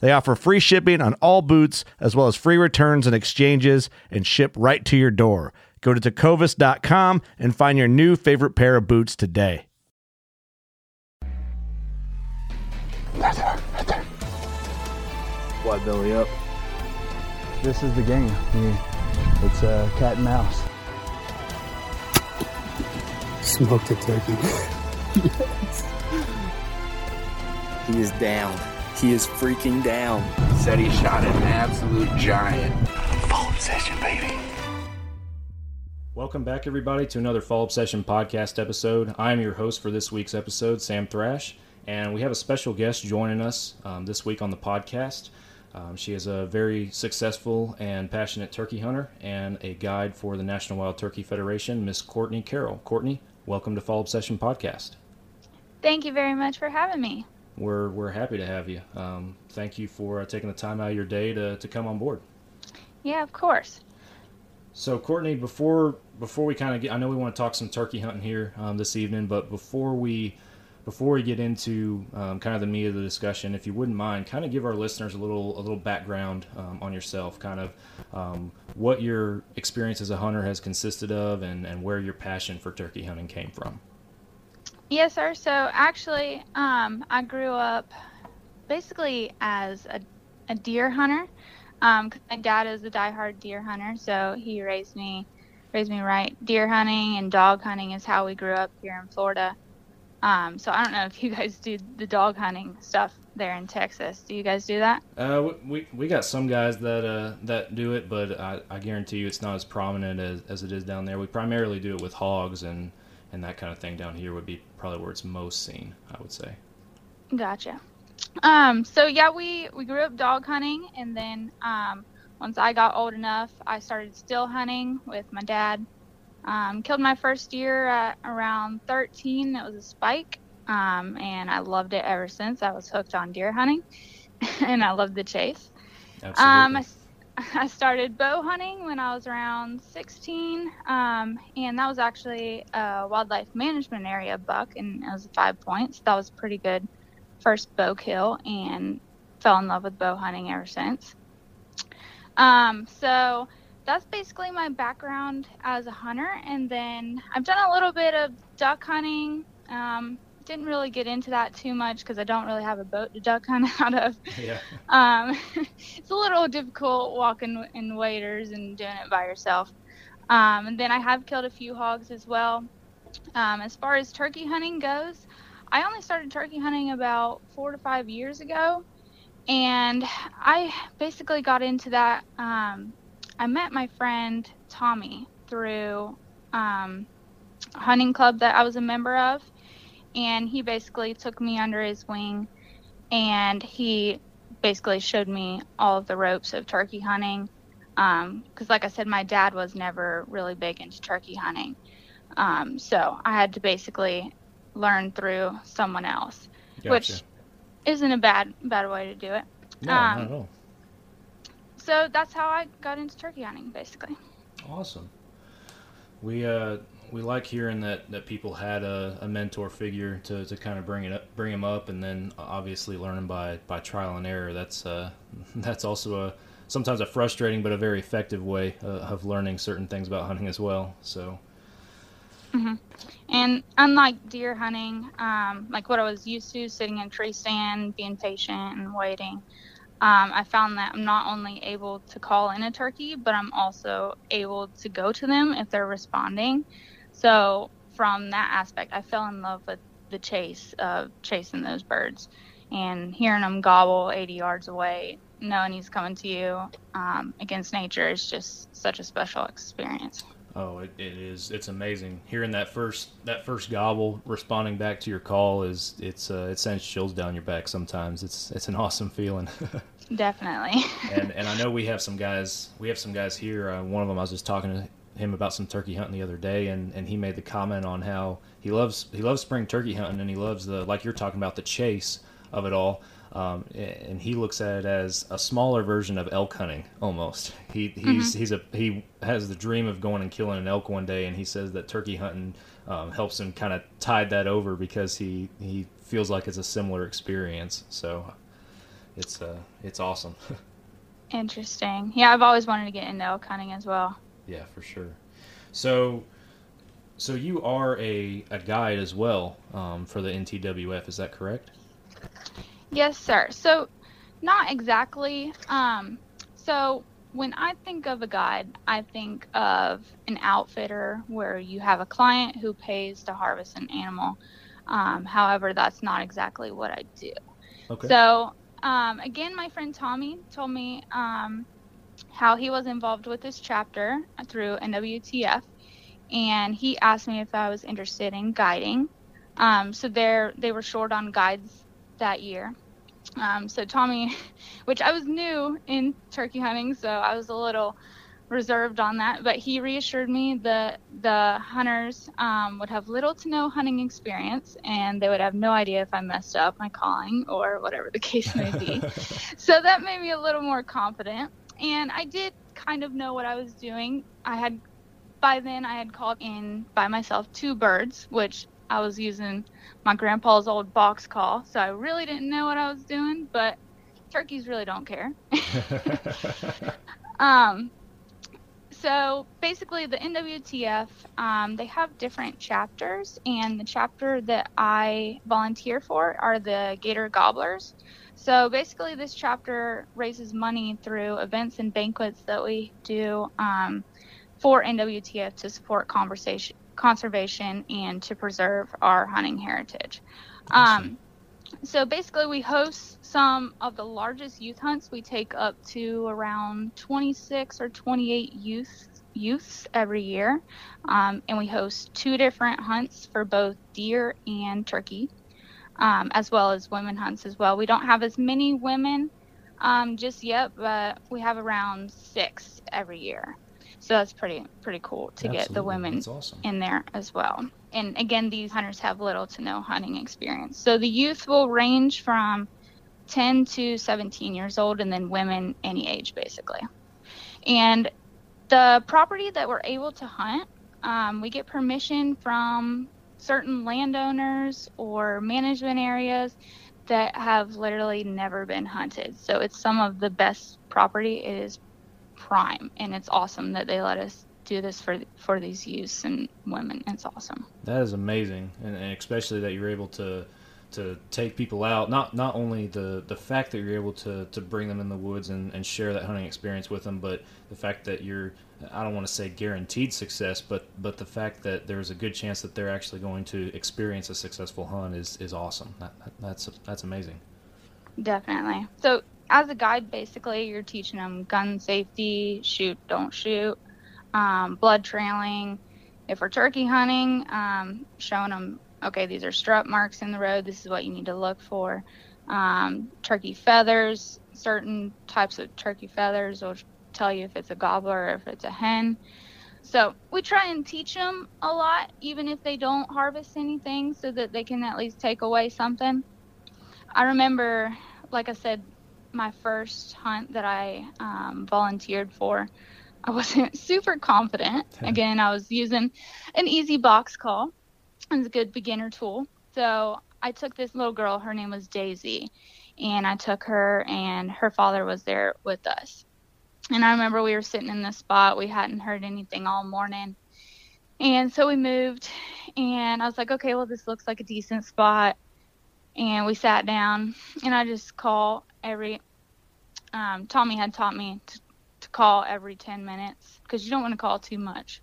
They offer free shipping on all boots, as well as free returns and exchanges, and ship right to your door. Go to tecovas.com and find your new favorite pair of boots today. Right there, right there. Why belly up? This is the game. You- It's uh, cat and mouse. Smoked a turkey. He is down. He is freaking down. Said he shot an absolute giant. Full obsession, baby. Welcome back, everybody, to another Fall Obsession podcast episode. I am your host for this week's episode, Sam Thrash, and we have a special guest joining us um, this week on the podcast. Um, she is a very successful and passionate turkey hunter and a guide for the National Wild Turkey Federation, Miss Courtney Carroll. Courtney, welcome to Fall Obsession podcast. Thank you very much for having me. We're, we're happy to have you. Um, thank you for uh, taking the time out of your day to, to come on board. Yeah, of course. So Courtney, before before we kind of get, I know we want to talk some turkey hunting here um, this evening, but before we before we get into um, kind of the meat of the discussion, if you wouldn't mind, kind of give our listeners a little a little background um, on yourself, kind of um, what your experience as a hunter has consisted of, and and where your passion for turkey hunting came from. Yes, sir. So actually, um, I grew up basically as a, a deer hunter. Um, my dad is a diehard deer hunter, so he raised me raised me right. Deer hunting and dog hunting is how we grew up here in Florida. Um, so I don't know if you guys do the dog hunting stuff there in Texas. Do you guys do that? Uh, we we got some guys that uh, that do it, but I, I guarantee you it's not as prominent as, as it is down there. We primarily do it with hogs and and that kind of thing down here would be probably where it's most seen. I would say. Gotcha. Um, so yeah, we we grew up dog hunting, and then um, once I got old enough, I started still hunting with my dad. Um, killed my first deer at around 13. It was a spike, um, and I loved it ever since. I was hooked on deer hunting, and I loved the chase. Absolutely. Um, I, I started bow hunting when I was around 16, um, and that was actually a wildlife management area buck, and it was five points. That was pretty good first bow kill, and fell in love with bow hunting ever since. Um, so that's basically my background as a hunter, and then I've done a little bit of duck hunting. Um, didn't really get into that too much because I don't really have a boat to duck hunt out of. yeah. Um, it's a little difficult walking in waders and doing it by yourself. Um, and then I have killed a few hogs as well. Um, as far as turkey hunting goes, I only started turkey hunting about four to five years ago. And I basically got into that. Um, I met my friend Tommy through um, a hunting club that I was a member of. And he basically took me under his wing and he basically showed me all of the ropes of turkey hunting. Because, like I said, my dad was never really big into turkey hunting. Um, so I had to basically learn through someone else, Gotcha. which isn't a bad bad way to do it. no, um, not at all. so that's how I got into turkey hunting, basically. Awesome. We uh we like hearing that, that people had a, a mentor figure to, to kind of bring it up, bring them up, and then obviously learning by, by trial and error. That's uh, that's also a sometimes a frustrating but a very effective way uh, of learning certain things about hunting as well. So. Mm-hmm. And unlike deer hunting, um, like what I was used to, sitting in a tree stand, being patient and waiting, um, I found that I'm not only able to call in a turkey, but I'm also able to go to them if they're responding. So from that aspect, I fell in love with the chase of chasing those birds and hearing them gobble 80 yards away, knowing he's coming to you um, against nature is just such a special experience. Oh, it, it is. It's amazing hearing that first that first gobble, responding back to your call is it's uh, it sends chills down your back. Sometimes it's it's an awesome feeling. Definitely. and and I know we have some guys we have some guys here. Uh, one of them I was just talking to him about some turkey hunting the other day, and, and he made the comment on how he loves he loves spring turkey hunting, and he loves the like you're talking about the chase of it all. Um, and he looks at it as a smaller version of elk hunting almost. He he's mm-hmm. he's a he has the dream of going and killing an elk one day, and he says that turkey hunting um, helps him kind of tide that over because he he feels like it's a similar experience. So it's uh it's awesome. Interesting. Yeah, I've always wanted to get into elk hunting as well. Yeah, for sure. So, so you are a, a guide as well um, for the NWTF, is that correct? Yes, sir. So, not exactly. Um, so, when I think of a guide, I think of an outfitter where you have a client who pays to harvest an animal. Um, however, that's not exactly what I do. Okay. So, um, again, my friend Tommy told me um, how he was involved with this chapter through NWTF, and he asked me if I was interested in guiding. Um, so there, they were short on guides that year. Um, so Tommy, which I was new in turkey hunting, so I was a little reserved on that, but he reassured me that the hunters um, would have little to no hunting experience and they would have no idea if I messed up my calling or whatever the case may be. so that made me a little more confident and I did kind of know what I was doing. I had by then I had called in by myself two birds, which I was using my grandpa's old box call, so I really didn't know what I was doing, but turkeys really don't care. um, so basically, the NWTF um, they have different chapters, and the chapter that I volunteer for are the Gator Gobblers. So basically, this chapter raises money through events and banquets that we do um, for NWTF to support conversation, conservation and to preserve our hunting heritage. Um, so basically, we host some of the largest youth hunts. We take up to around 26 or 28 youth youths every year, um, and we host two different hunts for both deer and turkey um, as well as women hunts as well. We don't have as many women um, just yet, but we have around six every year. So that's pretty pretty cool to Absolutely. get the women awesome. in there as well. And again, these hunters have little to no hunting experience. So the youth will range from 10 to 17 years old, and then women any age basically. And the property that we're able to hunt, um, we get permission from certain landowners or management areas that have literally never been hunted. So it's some of the best property. It is prime, and it's awesome that they let us do this for for these youths and women. It's awesome. That is amazing, and, and especially that you're able to to take people out. Not not only the the fact that you're able to to bring them in the woods and, and share that hunting experience with them, but the fact that you're I don't want to say guaranteed success, but but the fact that there's a good chance that they're actually going to experience a successful hunt is is awesome. That, that's that's amazing. Definitely. So as a guide, basically, you're teaching them gun safety, shoot, don't shoot, um, blood trailing. If we're turkey hunting, um, showing them okay, these are strut marks in the road. This is what you need to look for. Um, turkey feathers, certain types of turkey feathers will tell you if it's a gobbler or if it's a hen. So we try and teach them a lot, even if they don't harvest anything, so that they can at least take away something. I remember, like I said, my first hunt that I um, volunteered for, I wasn't super confident. Again, I was using an easy box call. It's a good beginner tool. So I took this little girl. Her name was Daisy, and I took her, and her father was there with us. And I remember we were sitting in this spot. We hadn't heard anything all morning. And so we moved, and I was like, okay, well, this looks like a decent spot. And we sat down, and I just call every. Um, Tommy had taught me to, to call every 10 minutes because you don't want to call too much,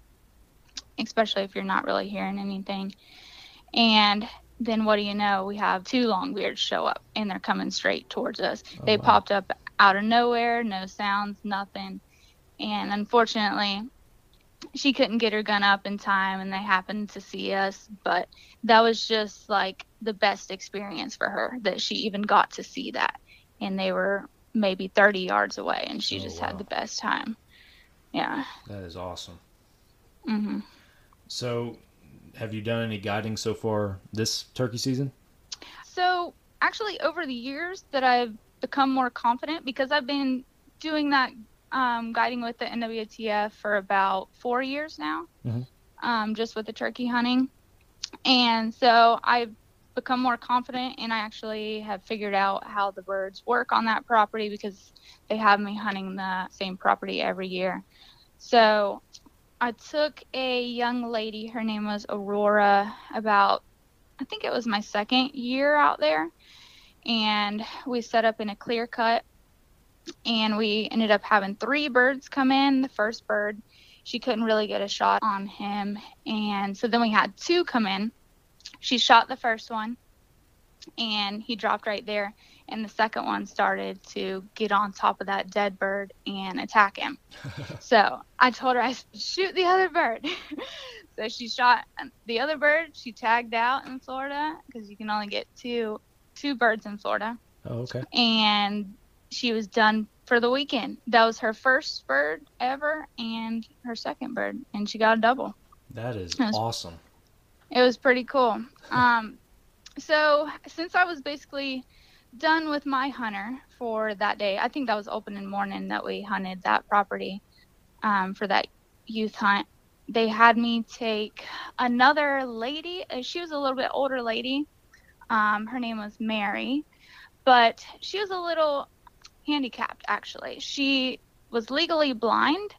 especially if you're not really hearing anything. And then what do you know? We have two longbeards show up, and they're coming straight towards us. Oh, they wow. popped up out of nowhere, no sounds, nothing. And unfortunately, she couldn't get her gun up in time and they happened to see us. But that was just like the best experience for her that she even got to see that. And they were maybe 30 yards away and she Oh, just wow. had the best time. Yeah. That is awesome. hmm So, have you done any guiding so far this turkey season? So actually, over the years that I've become more confident because I've been doing that um, guiding with the NWTF for about four years now, Mhm. um, just with the turkey hunting, and so I've become more confident and I actually have figured out how the birds work on that property because they have me hunting the same property every year. So I took a young lady, her name was Aurora, about I think it was my second year out there, and we set up in a clear cut, and we ended up having three birds come in. The first bird, she couldn't really get a shot on him, and so then we had two come in. She shot the first one, and he dropped right there. And the second one started to get on top of that dead bird and attack him. so I told her, I said, shoot the other bird. so she shot the other bird. She tagged out in Florida because you can only get two two birds in Florida, Oh, okay. and she was done for the weekend. That was her first bird ever and her second bird, and she got a double. That is awesome. It was pretty cool. Um, so since I was basically done with my hunter for that day, I think that was opening morning that we hunted that property um, for that youth hunt. They had me take another lady. uh, She was a little bit older lady. Um, her name was Mary, but she was a little handicapped actually. She was legally blind,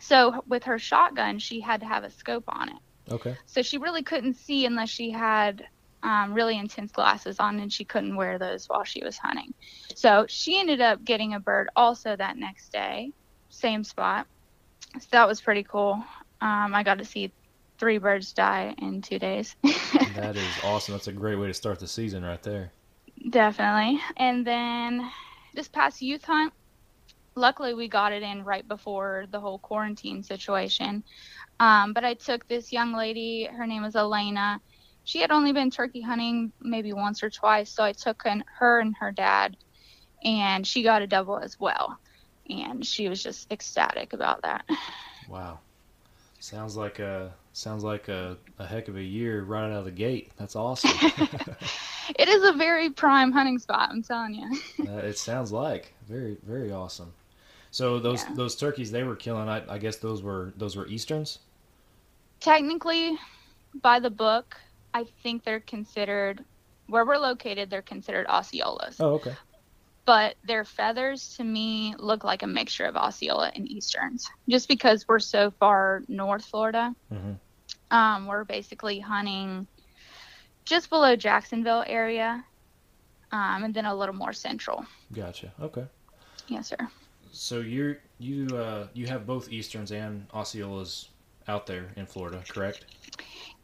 so with her shotgun, she had to have a scope on it. Okay. So she really couldn't see unless she had um, really intense glasses on, and she couldn't wear those while she was hunting. So she ended up getting a bird also that next day, same spot. So that was pretty cool. Um, I got to see three birds die in two days. That is awesome. That's a great way to start the season right there. Definitely. And then this past youth hunt, luckily we got it in right before the whole quarantine situation. Um, but I took this young lady, her name was Elena. She had only been turkey hunting maybe once or twice, so I took an, her and her dad, and she got a double as well. And she was just ecstatic about that. Wow. Sounds like a sounds like a, a heck of a year right out of the gate. That's awesome. It is a very prime hunting spot, I'm telling you. Uh, it sounds like very very awesome. So those Yeah. those turkeys they were killing, I, I guess those were those were easterns. technically by the book i think they're considered where we're located they're considered osceolas Oh, okay. but their feathers to me look like a mixture of osceola and easterns just because we're so far north florida Mm-hmm. um, we're basically hunting just below jacksonville area um, and then a little more central Gotcha. Okay. yes sir So you you uh, you have both easterns and osceolas out there in Florida, correct?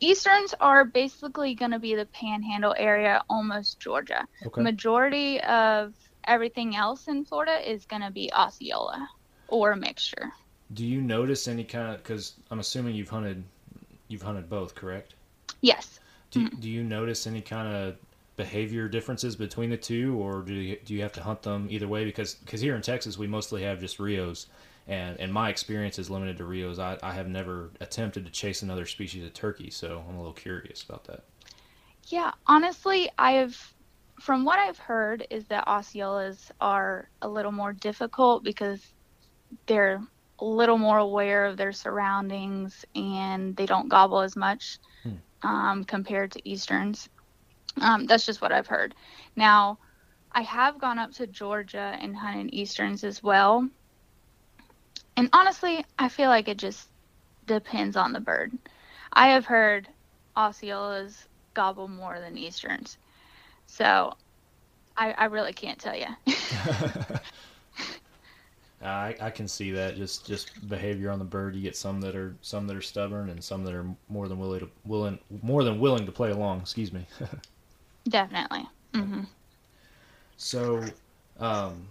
easterns are basically going to be the panhandle area almost georgia Okay. majority of everything else in Florida is going to be Osceola or a mixture. Do you notice any kind of because I'm assuming you've hunted you've hunted both, correct? Yes. Do do you notice any kind of behavior differences between the two, or do you, do you have to hunt them either way? Because because here in Texas we mostly have just Rios, and and my experience is limited to Rios. I, I have never attempted to chase another species of turkey, so I'm a little curious about that. Yeah, honestly, I have from what I've heard is that Osceolas are a little more difficult because they're a little more aware of their surroundings and they don't gobble as much um, compared to Easterns. Um, that's just what I've heard. Now, I have gone up to Georgia and hunted Easterns as well. And honestly, I feel like it just depends on the bird. I have heard Osceolas gobble more than Easterns. So I, I really can't tell you. I, I can see that just just behavior on the bird. You get some that are some that are stubborn and some that are more than willing to willing more than willing to play along. Excuse me. Definitely. hmm so, um,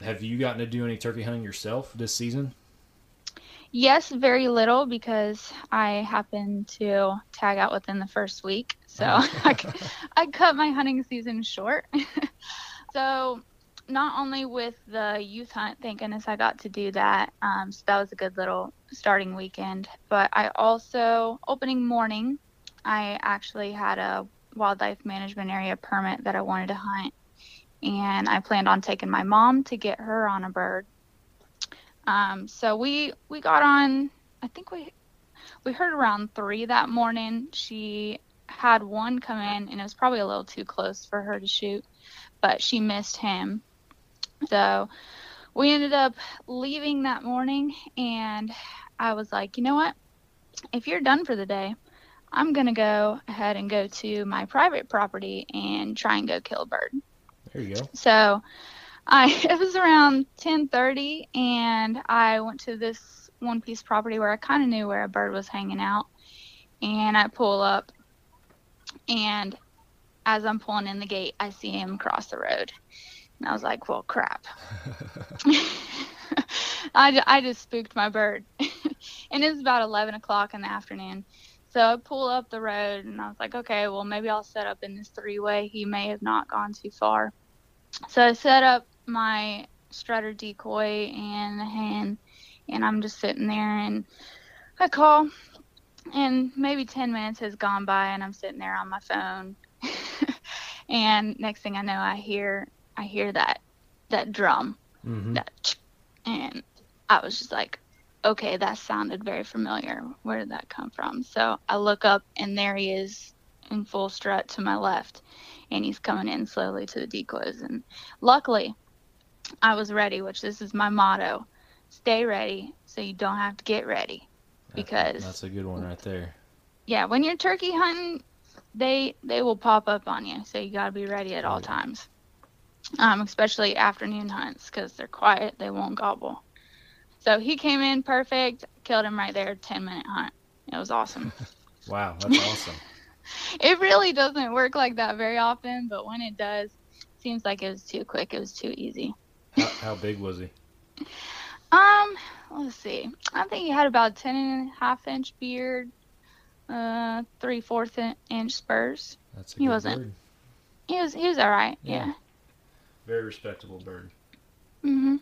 have you gotten to do any turkey hunting yourself this season? Yes, very little because I happened to tag out within the first week. So I cut my hunting season short. so, not only with the youth hunt, thank goodness I got to do that. Um, so, that was a good little starting weekend. But I also, opening morning, I actually had a wildlife management area permit that I wanted to hunt. And I planned on taking my mom to get her on a bird. Um, so we we got on. I think we we heard around three that morning. She had one come in, and it was probably a little too close for her to shoot, but she missed him. So we ended up leaving that morning, and I was like, you know what? If you're done for the day, I'm gonna go ahead and go to my private property and try and go kill a bird. There you go. So I it was around 10:30 and I went to this one piece property where I kind of knew where a bird was hanging out and I pull up and as I'm pulling in the gate I see him cross the road. And I was like, "Well, crap." I, I just spooked my bird. and it was about 11 o'clock in the afternoon. So I pull up the road and I was like, okay, well, maybe I'll set up in this three way. He may have not gone too far. So I set up my strutter decoy and the hen, and I'm just sitting there and I call, and maybe 10 minutes has gone by, and I'm sitting there on my phone. and next thing I know, I hear I hear that that drum, Mm-hmm. that, and I was just like, okay, that sounded very familiar. Where did that come from? So I look up, and there he is in full strut to my left, and he's coming in slowly to the decoys. And luckily, I was ready, which this is my motto: stay ready, so you don't have to get ready. Because That's a good one right there. yeah, when you're turkey hunting, they they will pop up on you, so you got to be ready at all times. Um, especially afternoon hunts because they're quiet, they won't gobble. So he came in perfect, killed him right there, ten minute hunt. It was awesome. Wow, that's awesome. it really doesn't work like that very often, but when it does, seems like it was too quick. It was too easy. How, how big was he? Um, let's see. I think he had about ten and a half inch beard, uh, three fourth inch spurs. That's a He wasn't. bird. He was he was all right. Yeah. Yeah. Very respectable bird. Mhm.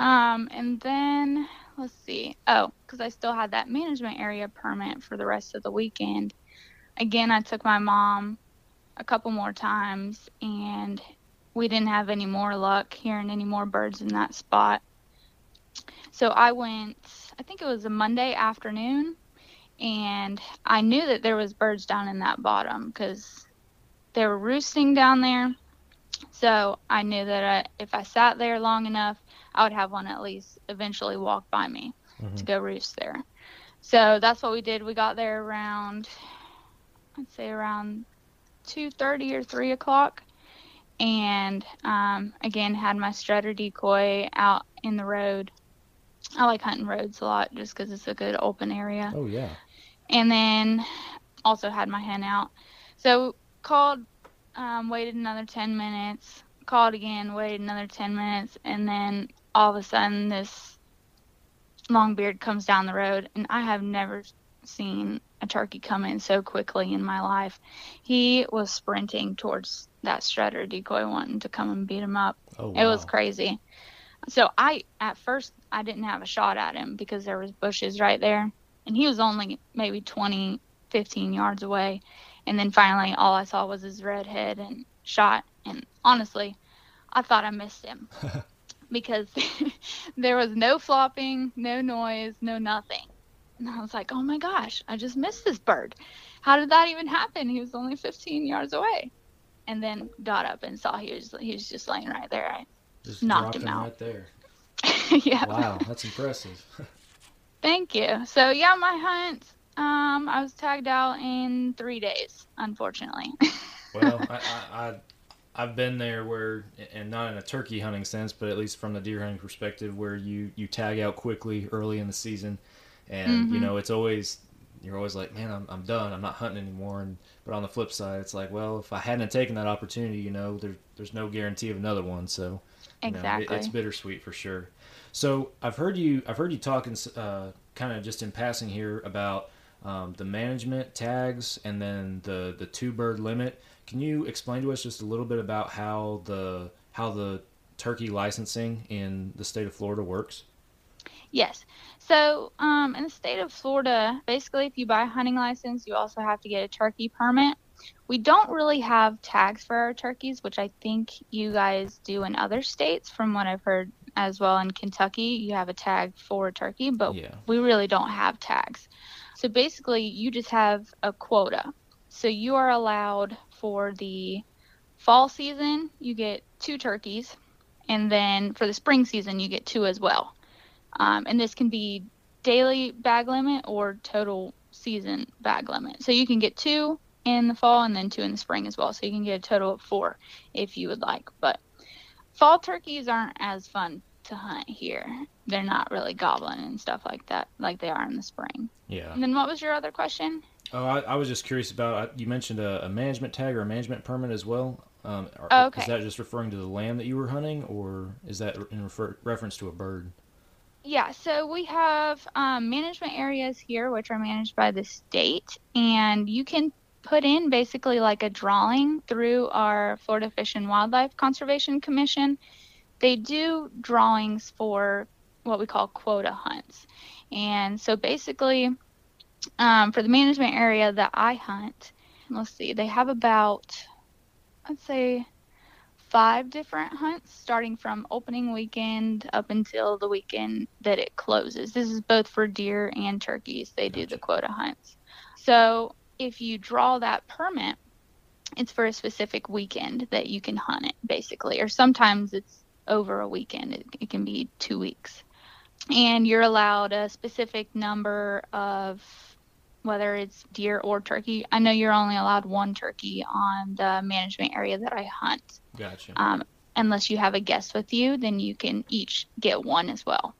Um, and then let's see. Oh, because I still had that management area permit for the rest of the weekend. Again, I took my mom a couple more times, and we didn't have any more luck hearing any more birds in that spot. So I went. I think it was a Monday afternoon, and I knew that there was birds down in that bottom because they were roosting down there. So I knew that I, if I sat there long enough, I would have one at least eventually walk by me to go roost there. So that's what we did. We got there around, I'd say around 2:30 or 3 o'clock, and um, again had my strutter decoy out in the road. I like hunting roads a lot just because it's a good open area Oh yeah. and then also had my hen out. So called, um, waited another 10 minutes, called again, waited another 10 minutes, and then all of a sudden this longbeard comes down the road, and I have never seen a turkey come in so quickly in my life. He was sprinting towards that strutter decoy wanting to come and beat him up. Oh wow. It was crazy. So I at first I didn't have a shot at him because there was bushes right there and he was only maybe 20 15 yards away and then finally all I saw was his red head and shot And honestly, I thought I missed him because there was no flopping, no noise, no nothing. And I was like, oh my gosh, I just missed this bird. How did that even happen? He was only 15 yards away. And then got up and saw he was he was just laying right there. I Just knocked him him out. right there. yeah. Wow, that's impressive. Thank you. So yeah, my hunt. Um, I was tagged out in three days, unfortunately. well, I, I, I I've been there where, and not in a turkey hunting sense, but at least from the deer hunting perspective, where you you tag out quickly early in the season, and you Mhm. know it's always you're always like, man, I'm I'm done, I'm not hunting anymore. And but on the flip side, it's like, well, if I hadn't taken that opportunity, you know, there there's no guarantee of another one. So you know, it- exactly. it's bittersweet for sure. So I've heard you I've heard you talking uh, kind of just in passing here about um, the management tags and then the the two bird limit. Can you explain to us just a little bit about how the how the turkey licensing in the state of Florida works? Yes. So, um, in the state of Florida, basically, if you buy a hunting license, you also have to get a turkey permit. We don't really have tags for our turkeys, which I think you guys do in other states, from what I've heard as well. In Kentucky, you have a tag for a turkey, but Yeah. we really don't have tags. So basically, you just have a quota. So you are allowed for the fall season, you get two turkeys, and then for the spring season, you get two as well. Um, and this can be daily bag limit or total season bag limit. So you can get two in the fall and then two in the spring as well. So you can get a total of four if you would like. But fall turkeys aren't as fun to hunt here. They're not really gobbling and stuff like that, like they are in the spring. Yeah. And then what was your other question? Oh, I, I was just curious about you mentioned a, a management tag or a management permit as well. Um, Oh, okay. Is that just referring to the land that you were hunting, or is that in refer- reference to a bird? Yeah, so we have um, management areas here, which are managed by the state, and you can put in basically like a drawing through our Florida Fish and Wildlife Conservation Commission. They do drawings for what we call quota hunts. And so basically, um, for the management area that I hunt, let's see, they have about, I'd say, five different hunts starting from opening weekend up until the weekend that it closes. This is both for deer and turkeys. They do the quota hunts. So if you draw that permit, it's for a specific weekend that you can hunt it, basically. Or sometimes it's over a weekend, it, it can be two weeks. And you're allowed a specific number of whether it's deer or turkey. I know you're only allowed one turkey on the management area that I hunt. Gotcha. Um, unless you have a guest with you, then you can each get one as well.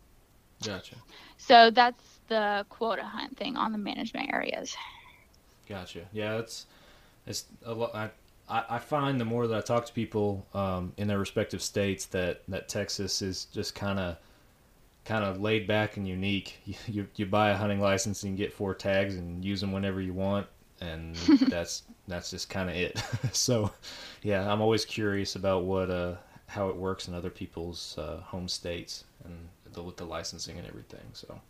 Gotcha. So that's the quota hunt thing on the management areas. Gotcha. Yeah, it's it's a lot. I, I find the more that I talk to people um, in their respective states that that Texas is just kind of kind of laid back and unique. You, you you buy a hunting license and you get four tags and use them whenever you want, and that's that's just kind of it. so, yeah, I'm always curious about what uh how it works in other people's uh, home states and the, with the licensing and everything. So.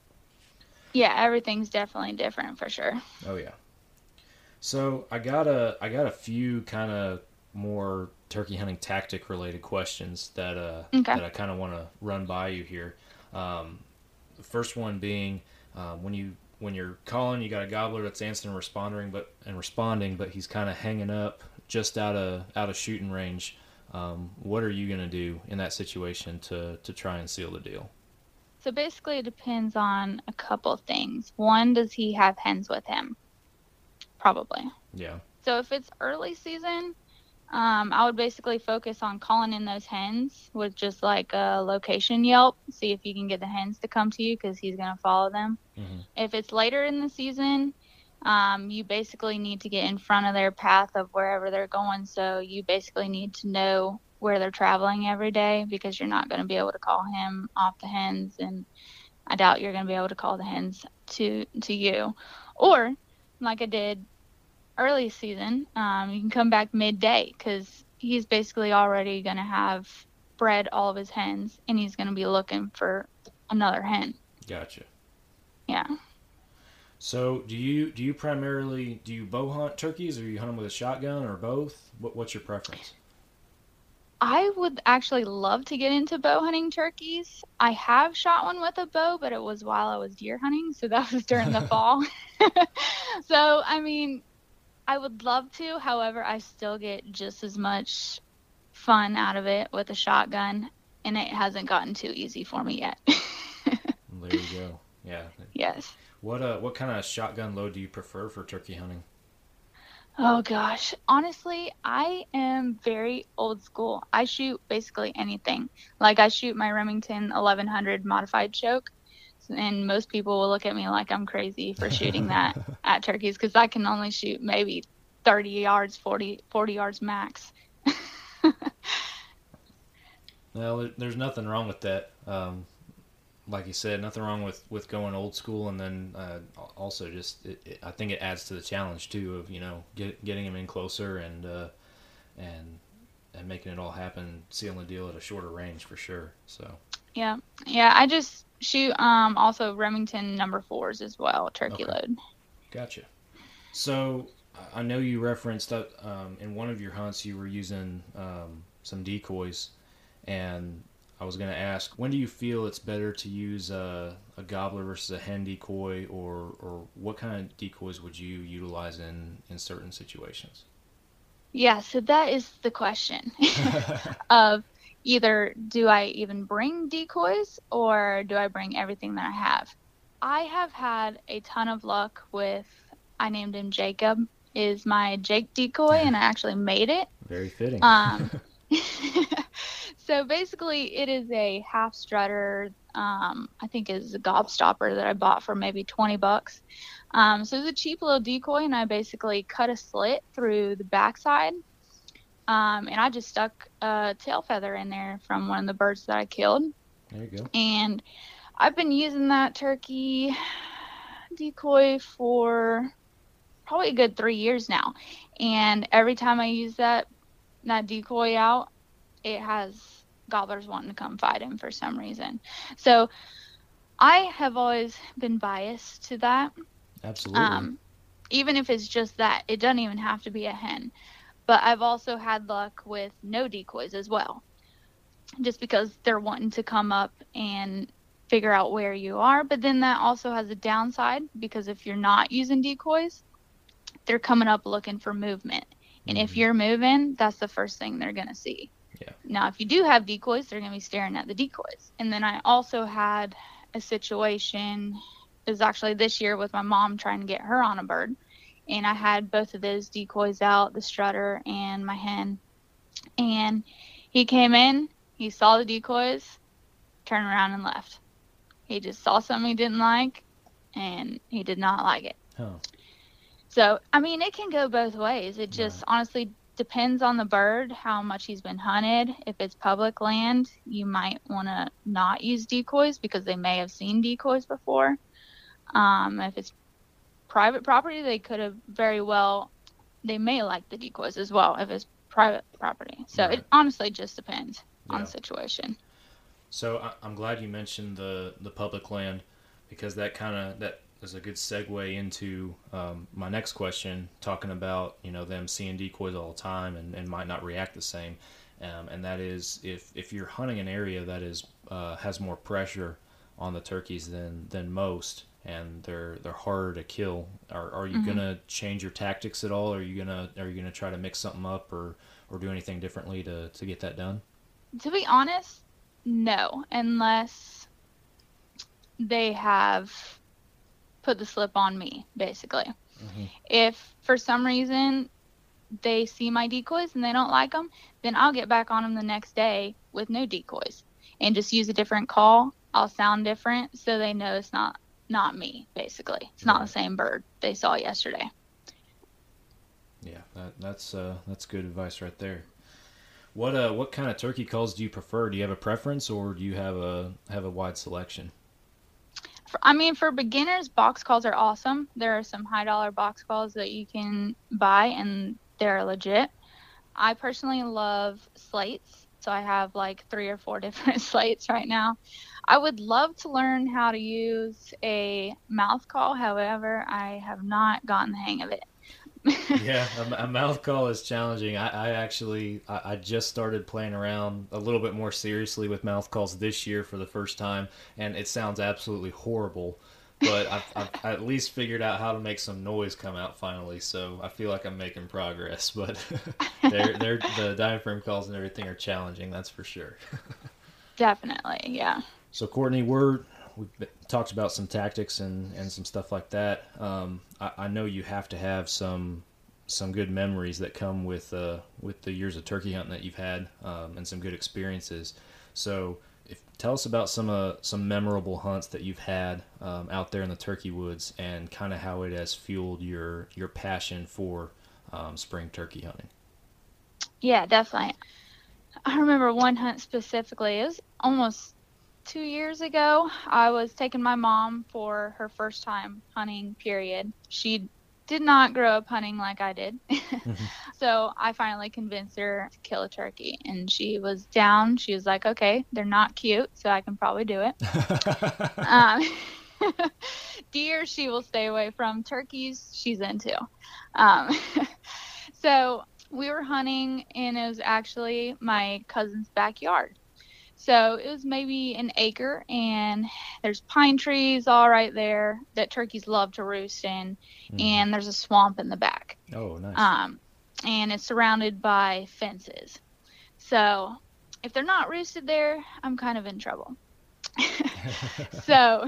Yeah, everything's definitely different for sure. Oh yeah. So I got a I got a few kind of more turkey hunting tactic related questions that uh Okay. that I kind of want to run by you here. Um, the first one being um, when you when you're calling, you got a gobbler that's answering and responding, but and responding, but he's kind of hanging up just out of out of shooting range. Um, what are you gonna do in that situation to to try and seal the deal? So basically, it depends on a couple things. One, does he have hens with him? Probably. Yeah. So if it's early season, um, I would basically focus on calling in those hens with just like a location Yelp, see if you can get the hens to come to you because he's gonna follow them. Mhm. If it's later in the season, um, you basically need to get in front of their path of wherever they're going. So you basically need to know where they're traveling every day because you're not going to be able to call him off the hens, and I doubt you're going to be able to call the hens to to you. Or like I did early season, um, you can come back midday because he's basically already going to have bred all of his hens, and he's going to be looking for another hen. Gotcha. Yeah. So, do you do you primarily do you bow hunt turkeys, or you hunt them with a shotgun, or both? What, what's your preference? I would actually love to get into bow hunting turkeys. I have shot one with a bow, but it was while I was deer hunting, so that was during the fall. so, I mean, I would love to. However, I still get just as much fun out of it with a shotgun, and it hasn't gotten too easy for me yet. there you go. Yeah. Yes. What uh what kind of shotgun load do you prefer for turkey hunting? Oh gosh, honestly, I am very old school. I shoot basically anything. Like I shoot my Remington 1100 modified choke, and most people will look at me like I'm crazy for shooting that at turkeys because I can only shoot maybe 30 yards, 40 40 yards max. well, there's nothing wrong with that. Um, like you said, nothing wrong with, with going old school, and then uh, also just it, it, I think it adds to the challenge too of you know get, getting them in closer and uh, and and making it all happen, sealing the deal at a shorter range for sure. So yeah, yeah, I just shoot um also Remington number fours as well, turkey okay. load. Gotcha. So I know you referenced that um, in one of your hunts you were using um, some decoys, and I was going to ask, when do you feel it's better to use a, a gobbler versus a hen decoy, or or what kind of decoys would you utilize in in certain situations? Yeah, so that is the question of either do I even bring decoys or do I bring everything that I have? I have had a ton of luck with I named him Jacob is my Jake decoy and I actually made it. Very fitting. Um so basically, it is a half strutter. Um, I think is a Gobbstopper that I bought for maybe 20 bucks. Um, so it's a cheap little decoy, and I basically cut a slit through the backside, um, and I just stuck a tail feather in there from one of the birds that I killed. There you go. And I've been using that turkey decoy for probably a good three years now, and every time I use that that decoy out, it has gobblers wanting to come fight him for some reason. So I have always been biased to that. Absolutely. Um, even if it's just that, it doesn't even have to be a hen. But I've also had luck with no decoys as well. Just because they're wanting to come up and figure out where you are. But then that also has a downside because if you're not using decoys, they're coming up looking for movement. And mm-hmm. if you're moving, that's the first thing they're going to see. Yeah. Now, if you do have decoys, they're going to be staring at the decoys. And then I also had a situation, it was actually this year with my mom trying to get her on a bird. And I had both of those decoys out, the strutter and my hen. And he came in, he saw the decoys, turned around and left. He just saw something he didn't like, and he did not like it. Oh. So, I mean, it can go both ways. It just right. honestly depends on the bird how much he's been hunted. If it's public land, you might want to not use decoys because they may have seen decoys before. Um, if it's private property, they could have very well, they may like the decoys as well if it's private property. So right. it honestly just depends yeah. on the situation. So I'm glad you mentioned the the public land because that kind of that is a good segue into um, my next question, talking about you know them seeing decoys all the time and, and might not react the same, um, and that is if if you're hunting an area that is uh, has more pressure on the turkeys than than most, and they're they're harder to kill. Are are you mm-hmm. gonna change your tactics at all? Are you gonna are you gonna try to mix something up or or do anything differently to to get that done? To be honest, no, unless they have put the slip on me, basically. Mm-hmm. If for some reason they see my decoys and they don't like them, then I'll get back on them the next day with no decoys and just use a different call. I'll sound different so they know it's not not me. Basically, it's not the same bird they saw yesterday. Yeah, that, that's uh, that's good advice right there. What uh, what kind of turkey calls do you prefer? Do you have a preference, or do you have a have a wide selection? I mean, for beginners, box calls are awesome. There are some high dollar box calls that you can buy, and they're legit. I personally love slates, so I have like three or four different slates right now. I would love to learn how to use a mouth call, however, I have not gotten the hang of it. yeah, a, a, mouth call is challenging. I, I actually I, I, just started playing around a little bit more seriously with mouth calls this year for the first time, and it sounds absolutely horrible. But I've, I've at least figured out how to make some noise come out finally, so I feel like I'm making progress. But they're, they're, the diaphragm calls and everything are challenging, that's for sure. Definitely, yeah. So Courtney, we're we talked about some tactics and, and some stuff like that. Um, I, I, know you have to have some some good memories that come with uh, with the years of turkey hunting that you've had um, and some good experiences. So, if, tell us about some uh, some memorable hunts that you've had um, out there in the turkey woods and kind of how it has fueled your your passion for um, spring turkey hunting. Yeah, definitely. I remember one hunt specifically. It was almost two years ago, I was taking my mom for her first time hunting, period. She did not grow up hunting like I did. mm-hmm. So I finally convinced her to kill a turkey. And she was down. She was like, okay, they're not cute, so I can probably do it. um, deer, she will stay away from. Turkeys, she's into. Um, so we were hunting, and it was actually my cousin's backyard. So it was maybe an acre, and there's pine trees all right there that turkeys love to roost in, mm. and there's a swamp in the back. Oh, nice. Um, and it's surrounded by fences. So if they're not roosted there, I'm kind of in trouble. so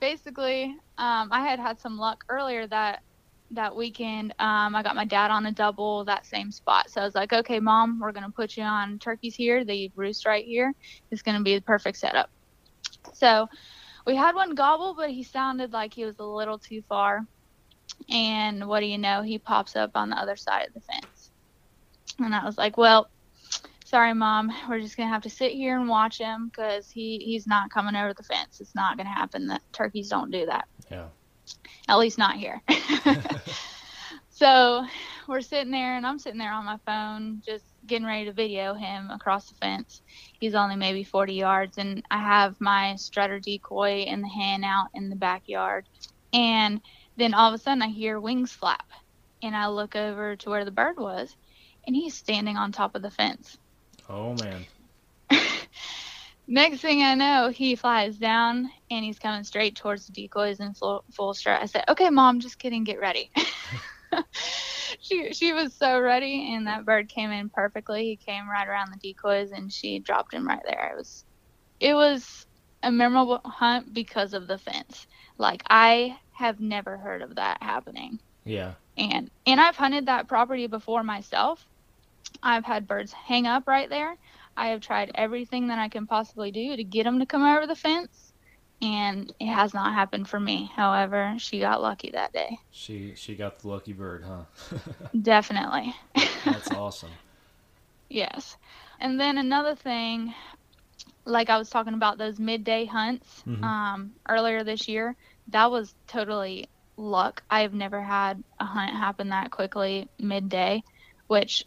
basically, um, I had had some luck earlier that that weekend, um, I got my dad on a double that same spot. So I was like, okay, mom, we're going to put you on turkeys here. They roost right here. It's going to be the perfect setup. So we had one gobble, but he sounded like he was a little too far. And what do you know? He pops up on the other side of the fence. And I was like, well, sorry, mom. We're just going to have to sit here and watch him because he, he's not coming over the fence. It's not going to happen. The turkeys don't do that. Yeah at least not here. so we're sitting there, and I'm sitting there on my phone, just getting ready to video him across the fence. He's only maybe 40 yards, and I have my strutter decoy and the hen out in the backyard. And then all of a sudden, I hear wings flap, and I look over to where the bird was, and he's standing on top of the fence. Oh man. Next thing I know, he flies down and he's coming straight towards the decoys in full, full strut. I said, "Okay, mom, just kidding. Get ready." she she was so ready, and that bird came in perfectly. He came right around the decoys, and she dropped him right there. It was it was a memorable hunt because of the fence. Like I have never heard of that happening. Yeah. And and I've hunted that property before myself. I've had birds hang up right there. I have tried everything that I can possibly do to get them to come over the fence, and it has not happened for me. However, she got lucky that day. She she got the lucky bird, huh? Definitely. That's awesome. yes. And then another thing, like I was talking about those midday hunts mm-hmm. um, earlier this year, that was totally luck. I have never had a hunt happen that quickly midday, which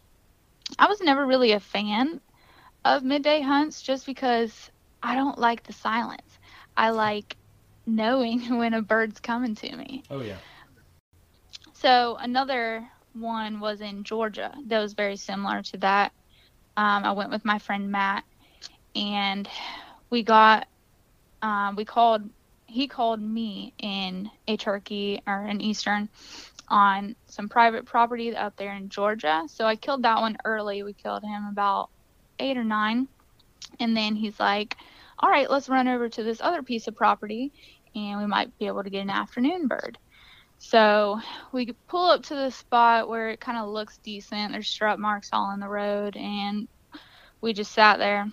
I was never really a fan of midday hunts just because I don't like the silence. I like knowing when a bird's coming to me. Oh yeah. So another one was in Georgia that was very similar to that. Um, I went with my friend Matt, and we got um, we called he called me in a turkey or an eastern on some private property up there in Georgia. So I killed that one early. We killed him about eight or nine. And then he's like, all right, let's run over to this other piece of property and we might be able to get an afternoon bird. So we pull up to the spot where it kind of looks decent. There's strut marks all in the road, and we just sat there.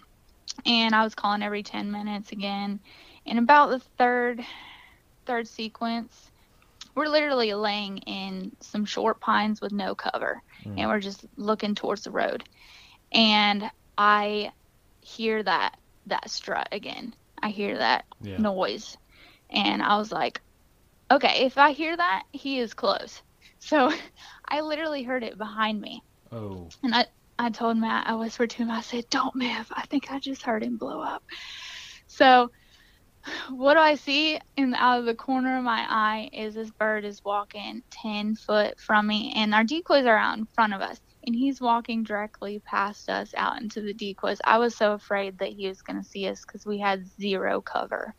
And I was calling every 10 minutes again. And about the third third sequence, we're literally laying in some short pines with no cover, mm. and we're just looking towards the road. And I hear that that strut again. I hear that yeah. noise. And I was like, okay, if I hear that, he is close. So I literally heard it behind me. Oh. And I, I told Matt, I whispered to him, I said, don't move. I think I just heard him blow up. So what do I see in out of the corner of my eye is this bird is walking 10 foot from me and our decoys are out in front of us and he's walking directly past us out into the decoys. I was so afraid that he was going to see us cuz we had zero cover.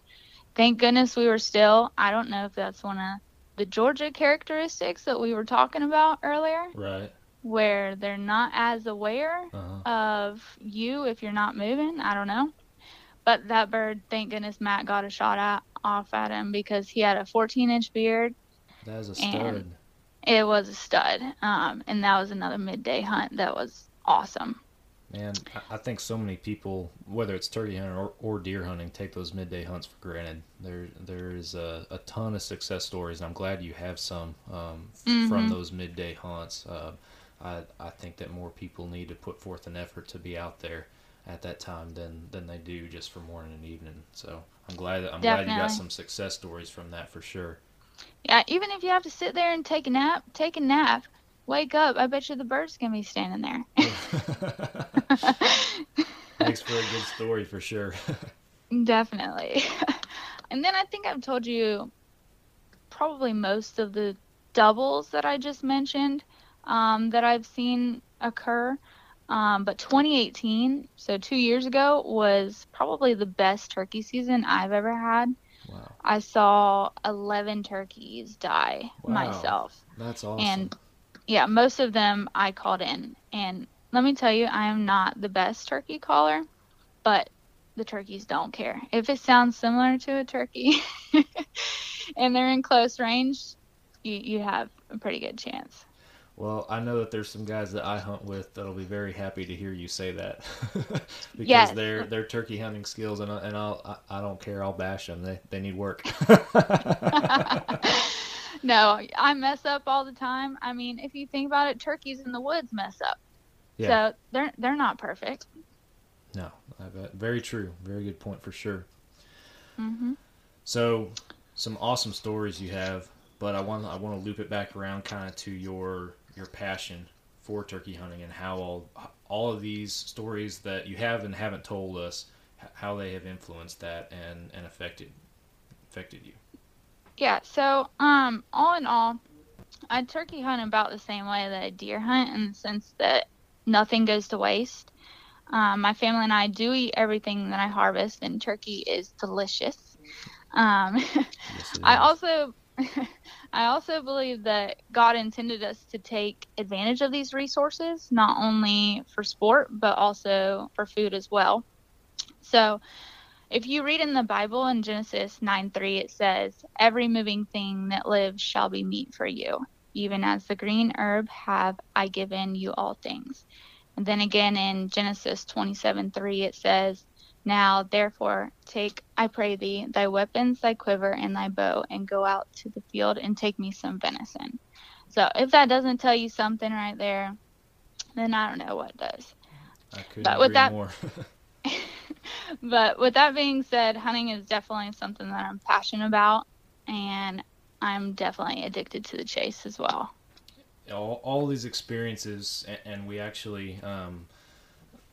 Thank goodness we were still. I don't know if that's one of the Georgia characteristics that we were talking about earlier Right. where they're not as aware Uh-huh. of you if you're not moving. I don't know. But that bird, thank goodness Matt got a shot at off at him because he had a 14 inch beard. That is a stud. It was a stud. Um, and that was another midday hunt that was awesome. Man, I- think so many people, whether it's turkey hunting or, or deer hunting, take those midday hunts for granted. There, there is a, a ton of success stories, and I'm glad you have some um, f- from those midday hunts. Uh, I, I think that more people need to put forth an effort to be out there at that time than, than they do just for morning and evening. So I'm glad that I'm glad you got some success stories from that for sure. Yeah, even if you have to sit there and take a nap, take a nap. Wake up. I bet you the bird's going to be standing there. Makes for a good story for sure. Definitely. and then I think I've told you probably most of the doubles that I just mentioned um, that I've seen occur. Um, but 2018, so two years ago, was probably the best turkey season I've ever had. Wow, I saw 11 turkeys die Wow. myself. that's awesome. And yeah, most of them I called in. And let me tell you, I am not the best turkey caller, but the turkeys don't care. If it sounds similar to a turkey and they're in close range, you, you have a pretty good chance. Well, I know that there's some guys that I hunt with that'll be very happy to hear you say that because Yes. their their turkey hunting skills and I- and I'll I, I don't care I'll bash them they they need work. no, I mess up all the time. I mean, if you think about it, turkeys in the woods mess up. Yeah. So they're they're not perfect. no, I bet. very true. Very good point for sure. hmm So, some awesome stories you have, but I want I want to loop it back around kind of to your your passion for turkey hunting and how all all of these stories that you have and haven't told us how they have influenced that and and affected affected you. Yeah, so um all in all, I turkey hunt about the same way that I deer hunt in the sense that nothing goes to waste. Um, my family and I do eat everything that I harvest, and turkey is delicious. Um, Yes, I also I also believe that God intended us to take advantage of these resources, not only for sport, but also for food as well. So if you read in the Bible in Genesis 9 3, it says, Every moving thing that lives shall be meat for you. Even as the green herb have I given you all things. And then again in Genesis 27 3, it says, Now therefore take, I pray thee, thy weapons, thy quiver, and thy bow, and go out to the field and take me some venison. So if that doesn't tell you something right there, then I don't know what does. I couldn't but with that- more. but with that being said, hunting is definitely something that I'm passionate about, and I'm definitely addicted to the chase as well. all, all these experiences, and, and we actually, um,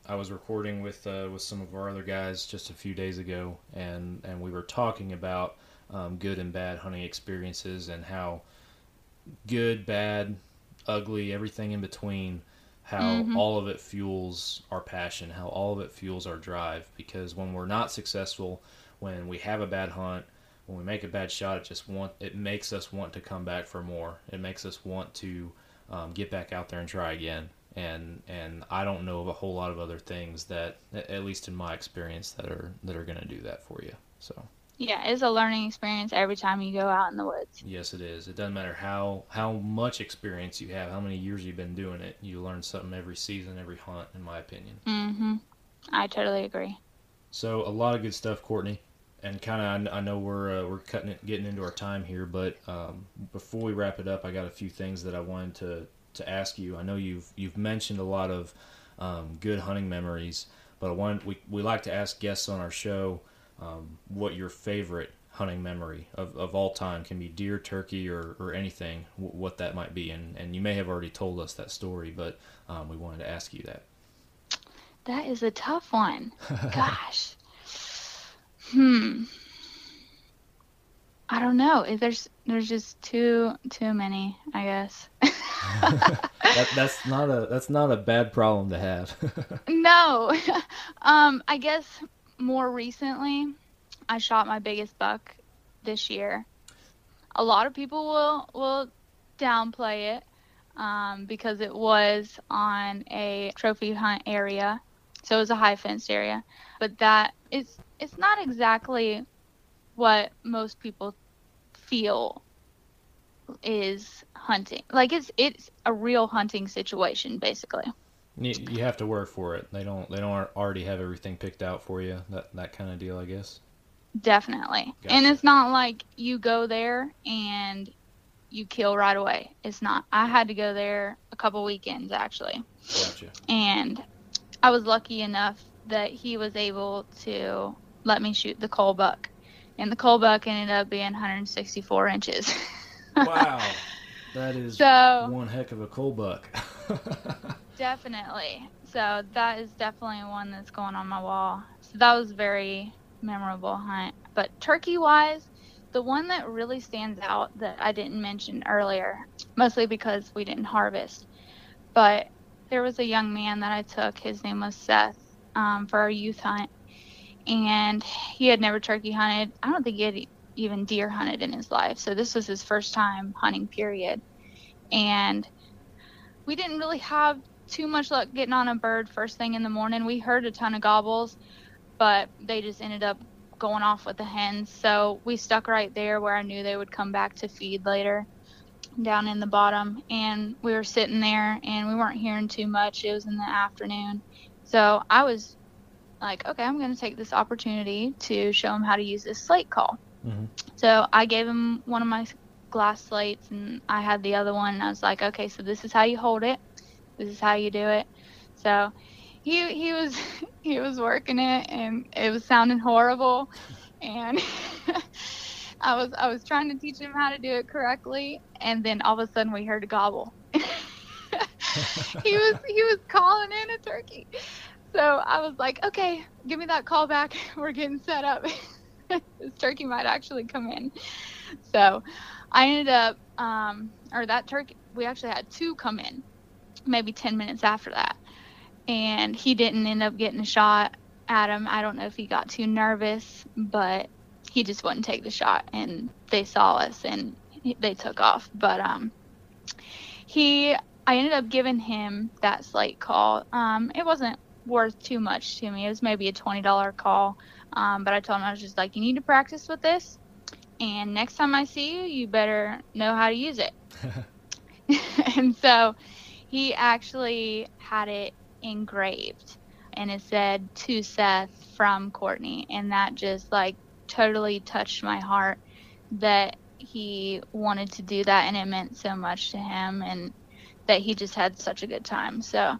I was recording with uh, with some of our other guys just a few days ago, and and we were talking about um, good and bad hunting experiences and how good, bad, ugly, everything in between. How Mhm. all of it fuels our passion, how all of it fuels our drive. Because when we're not successful, when we have a bad hunt, when we make a bad shot, it just want it makes us want to come back for more. It makes us want to um, get back out there and try again. And and I don't know of a whole lot of other things that, at least in my experience, that are that are going to do that for you. So Yeah, it's a learning experience every time you go out in the woods. yes, it is. It doesn't matter how how much experience you have, how many years you've been doing it. You learn something every season, every hunt, in my opinion. hmm I totally agree. So a lot of good stuff, Courtney. And kind of, I know we're uh, we're cutting it, getting into our time here, but um, before we wrap it up, I got a few things that I wanted to to ask you. I know you've you've mentioned a lot of um, good hunting memories, but I want we we like to ask guests on our show um, what your favorite hunting memory of, of all time can be deer, turkey, or, or anything, w- what that might be. And and you may have already told us that story, but um, we wanted to ask you that. That is a tough one. Gosh. Hmm. I don't know. If There's there's just too too many, I guess. That, that's not a that's not a bad problem to have. no. um, I guess more recently, I shot my biggest buck this year. A lot of people will will downplay it um, because it was on a trophy hunt area, so it was a high fenced area. But that is it's not exactly what most people feel is hunting. Like it's it's a real hunting situation basically. you, you have to work for it. They don't they don't already have everything picked out for you. That that kind of deal, I guess. Definitely. And it's not like you go there and you kill right away. It's not. I had to go there a couple weekends actually. Gotcha. And I was lucky enough that he was able to let me shoot the cull buck. And the cull buck ended up being 164 inches. Wow, that is So- one heck of a cull buck. Definitely. So that is definitely one that's going on my wall. So that was very memorable hunt. But turkey wise, the one that really stands out that I didn't mention earlier, mostly because we didn't harvest, but there was a young man that I took. His name was Seth um, for our youth hunt, and he had never turkey hunted. I don't think he had even deer hunted in his life. So this was his first time hunting. Period. And we didn't really have too much luck getting on a bird first thing in the morning. We heard a ton of gobbles, but they just ended up going off with the hens. So we stuck right there where I knew they would come back to feed later down in the bottom. And we were sitting there and we weren't hearing too much. It was in the afternoon. So I was like, okay, I'm going to take this opportunity to show him how to use this slate call. Mhm. So I gave him one of my glass slates and I had the other one. I was like, okay, so this is how you hold it. This is how you do it. So he he was he was working it and it was sounding horrible and I was I was trying to teach him how to do it correctly and then all of a sudden we heard a gobble. he was he was calling in a turkey. So I was like, okay, give me that call back. We're getting set up. this turkey might actually come in. So I ended up, um, or that turkey, we actually had two come in maybe 10 minutes after that. And he didn't end up getting a shot at him. I don't know if he got too nervous, but he just wouldn't take the shot. And they saw us and they took off. But um, he, I ended up giving him that slate call. Um, it wasn't worth too much to me. It was maybe a $20 call. Um, but I told him, I was just like, you need to practice with this. And next time I see you, you better know how to use it. and so he actually had it engraved and it said to Seth from Courtney. And that just like totally touched my heart that he wanted to do that and it meant so much to him and that he just had such a good time. So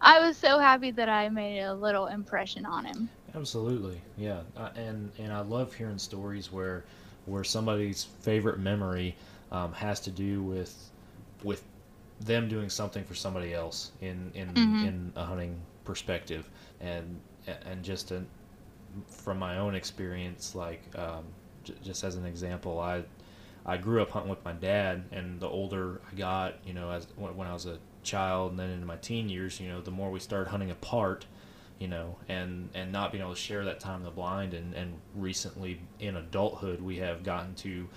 I was so happy that I made a little impression on him. Absolutely, yeah, uh, and and I love hearing stories where where somebody's favorite memory um, has to do with with them doing something for somebody else in in Mhm. in a hunting perspective, and and just a, from my own experience, like um, j- just as an example, I I grew up hunting with my dad, and the older I got, you know, as when, when I was a child, and then into my teen years, you know, the more we started hunting apart, you know, and and not being able to share that time in the blind, and and recently in adulthood, we have gotten to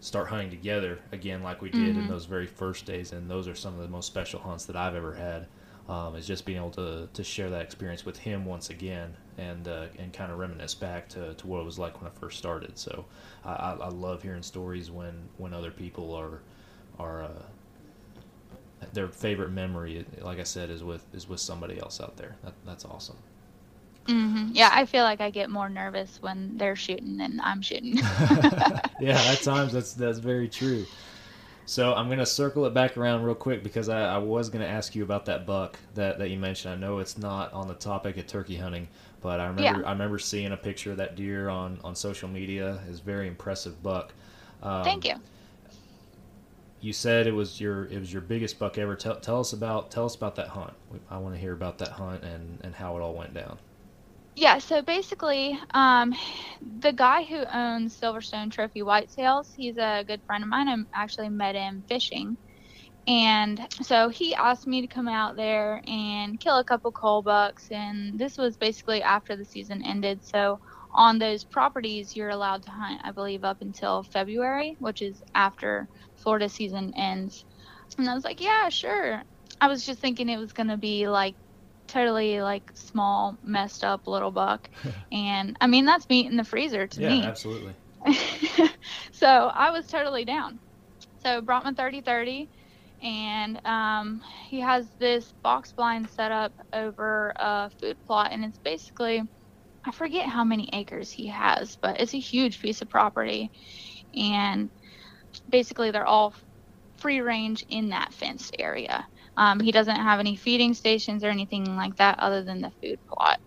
start hunting together again, like we did in Mhm. those very first days, and those are some of the most special hunts that I've ever had. Um, is just being able to, to share that experience with him once again and uh, and kind of reminisce back to, to what it was like when I first started. So I, I, I love hearing stories when, when other people are are uh, their favorite memory, like I said, is with is with somebody else out there. That, that's awesome. Hmm Yeah, I feel like I get more nervous when they're shooting than I'm shooting. yeah, at times that's that's very true. So I'm gonna circle it back around real quick because I, I was gonna ask you about that buck that, that you mentioned. I know it's not on the topic of turkey hunting, but I remember Yeah. I remember seeing a picture of that deer on, on social media. It's a very impressive buck. Um, Thank you. You said it was your it was your biggest buck ever. Tell, tell us about tell us about that hunt. I want to hear about that hunt and, and how it all went down. Yeah, so basically, um, the guy who owns Silverstone Trophy Whitetails, he's a good friend of mine. I actually met him fishing. And so he asked me to come out there and kill a couple cull bucks. And this was basically after the season ended. So on those properties, you're allowed to hunt, I believe, up until February, which is after Florida season ends. And I was like, yeah, sure. I was just thinking it was going to be like totally like small, messed up little buck. and I mean, that's meat in the freezer to yeah, me. absolutely. so I was totally down. So brought my 30 30 and um, he has this box blind set up over a food plot and it's basically i forget how many acres he has but it's a huge piece of property and basically they're all free range in that fenced area um, he doesn't have any feeding stations or anything like that other than the food plot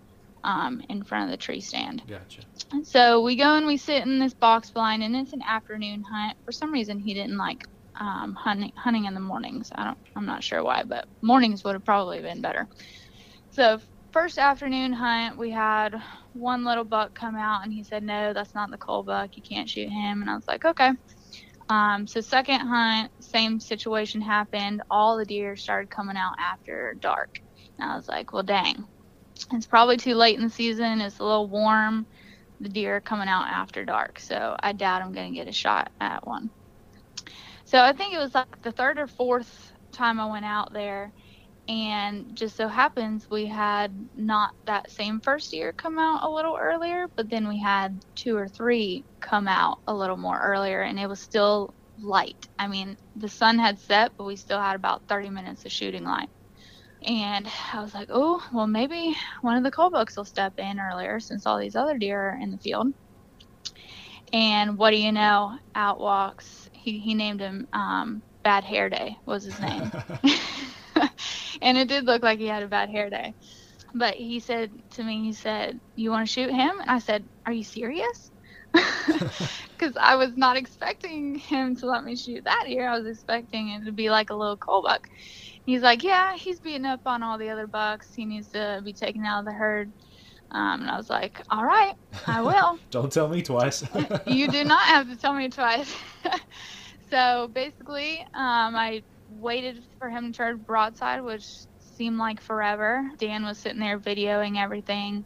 um, in front of the tree stand Gotcha. so we go and we sit in this box blind, and it's an afternoon hunt. For some reason, he didn't like um, hunting hunting in the mornings. I don't. I'm not sure why, but mornings would have probably been better. So first afternoon hunt, we had one little buck come out, and he said, "No, that's not the cull buck. You can't shoot him." And I was like, "Okay." Um, so second hunt, same situation happened. All the deer started coming out after dark, and I was like, "Well, dang." It's probably too late in the season. It's a little warm the deer are coming out after dark, so I doubt I'm going to get a shot at one. So I think it was like the third or fourth time I went out there, and just so happens we had not that same first deer come out a little earlier, but then we had two or three come out a little more earlier, and it was still light. I mean, the sun had set, but we still had about 30 minutes of shooting light. And I was like, oh, well, maybe one of the cull bucks will step in earlier since all these other deer are in the field. And what do you know? Out walks, he, he named him um, Bad Hair Day, was his name. and it did look like he had a bad hair day. But he said to me, he said, You want to shoot him? And I said, Are you serious? Because I was not expecting him to let me shoot that year. I was expecting it to be like a little cull buck. He's like, Yeah, he's beating up on all the other bucks. He needs to be taken out of the herd. Um, and I was like, All right, I will. Don't tell me twice. you do not have to tell me twice. so basically, um, I waited for him to turn broadside, which seemed like forever. Dan was sitting there videoing everything.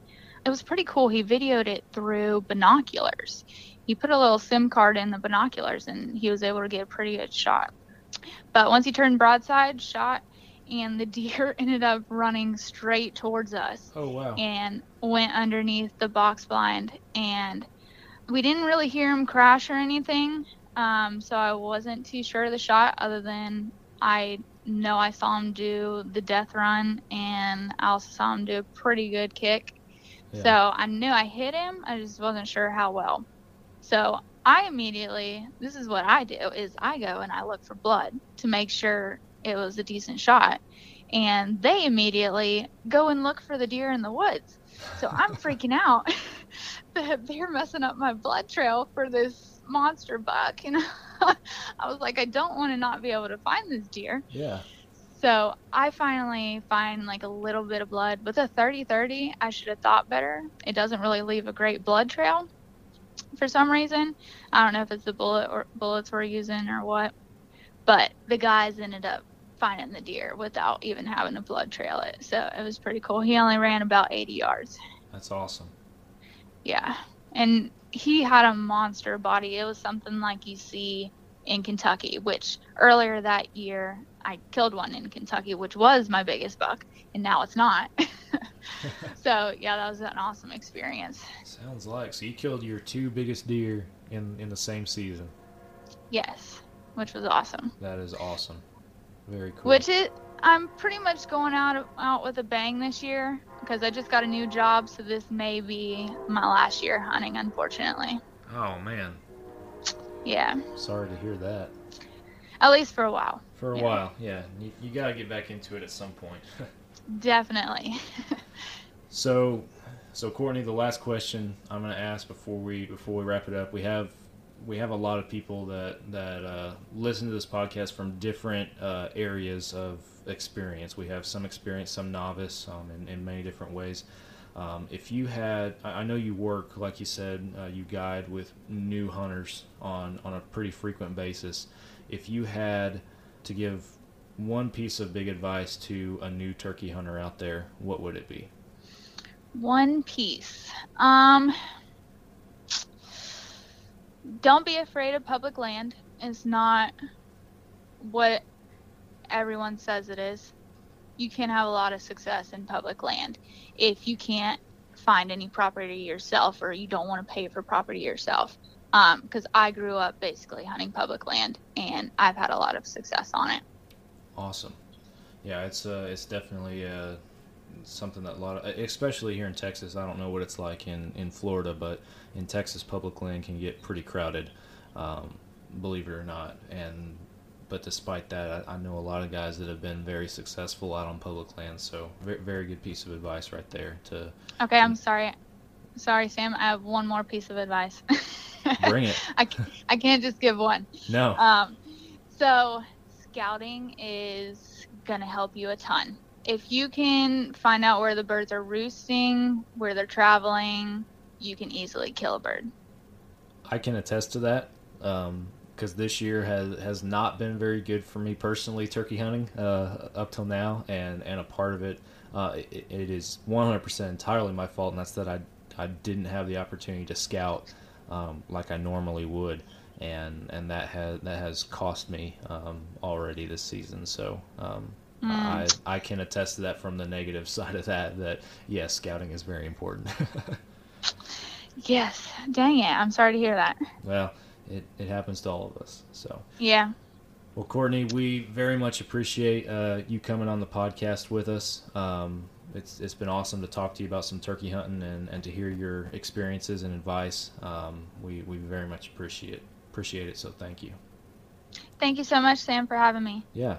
It was pretty cool. He videoed it through binoculars. He put a little SIM card in the binoculars and he was able to get a pretty good shot. But once he turned broadside, shot, and the deer ended up running straight towards us oh wow. and went underneath the box blind and we didn't really hear him crash or anything um, so i wasn't too sure of the shot other than i know i saw him do the death run and i also saw him do a pretty good kick Yeah. so i knew i hit him i just wasn't sure how well. So i immediately this is what i do is i go and i look for blood to make sure it was a decent shot. And they immediately go and look for the deer in the woods. So i'm freaking out that they're messing up my blood trail for this monster buck and i was like i don't want to not be able to find this deer. Yeah. So I finally find like a little bit of blood. With a 30-30, I should have thought better. It doesn't really leave a great blood trail for some reason. I don't know if it's the bullet or bullets we're using or what. But the guys ended up finding the deer without even having to blood trail it. So it was pretty cool. He only ran about 80 yards. That's awesome. Yeah. And he had a monster body. It was something like you see in Kentucky, which earlier that year I killed one in Kentucky, which was my biggest buck, and now it's not. so yeah, that was an awesome experience. Sounds like so. You killed your two biggest deer in in the same season. Yes, which was awesome. That is awesome. Very cool. Which it, I'm pretty much going out out with a bang this year because I just got a new job, so this may be my last year hunting, unfortunately. Oh man, Yeah, sorry to hear that. at least for a while. For a Yeah. while, yeah. You, you got to get back into it at some point. Definitely. So, so Courtney, the last question I'm going to ask before we before we wrap it up, we have we have a lot of people that that uh, listen to this podcast from different uh, areas of experience. We have some experience, some novice, um, in, in many different ways. Um, if you had, I know you work, like you said, uh, you guide with new hunters on, on a pretty frequent basis. If you had to give one piece of big advice to a new turkey hunter out there, what would it be? One piece. Um, don't be afraid of public land. It's not what everyone says it is. You can have a lot of success in public land if you can't find any property yourself or you don't want to pay for property yourself. Because I grew up basically hunting public land and I've had a lot of success on it. Awesome. Yeah, it's uh, it's definitely uh, something that a lot of, especially here in Texas. I don't know what it's like in in Florida, but in Texas, public land can get pretty crowded, um, believe it or not. And but despite that, I, I know a lot of guys that have been very successful out on public land. So very very good piece of advice right there. To Okay, I'm sorry. Sorry, Sam. I have one more piece of advice. bring it. I, I can't just give one. No. Um, so, scouting is going to help you a ton. If you can find out where the birds are roosting, where they're traveling, you can easily kill a bird. I can attest to that because this year has has not been very good for me personally turkey hunting uh, up till now, and and a part of it, uh, it, it is 100% entirely my fault, and that's that I I didn't have the opportunity to scout um, like I normally would, and and that has that has cost me um, already this season. So. Um, I, I can attest to that from the negative side of that. That yes, scouting is very important. Yes. Dang it. I'm sorry to hear that. well, it, it happens to all of us. So Yeah. Well, Courtney, we very much appreciate uh, you coming on the podcast with us. Um, it's it's been awesome to talk to you about some turkey hunting and, and to hear your experiences and advice. Um, we we very much appreciate appreciate it. So thank you. Thank you so much, Sam, for having me. Yeah.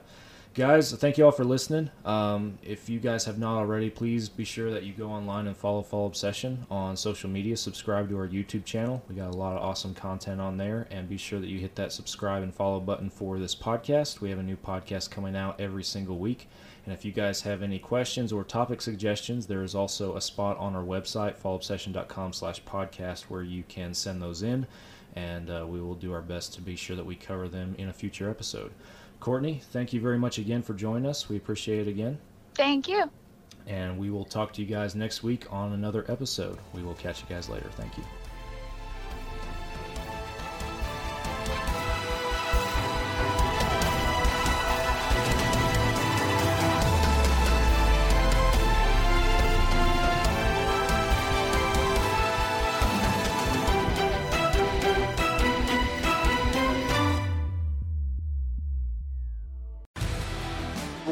Guys, thank you all for listening. Um, if you guys have not already, please be sure that you go online and follow Fall Obsession on social media. Subscribe to our YouTube channel. We got a lot of awesome content on there. And be sure that you hit that subscribe and follow button for this podcast. We have a new podcast coming out every single week. And if you guys have any questions or topic suggestions, there is also a spot on our website, fallobsession.com slash podcast, where you can send those in. And uh, we will do our best to be sure that we cover them in a future episode. Courtney, thank you very much again for joining us. We appreciate it again. Thank you. And we will talk to you guys next week on another episode. We will catch you guys later. Thank you.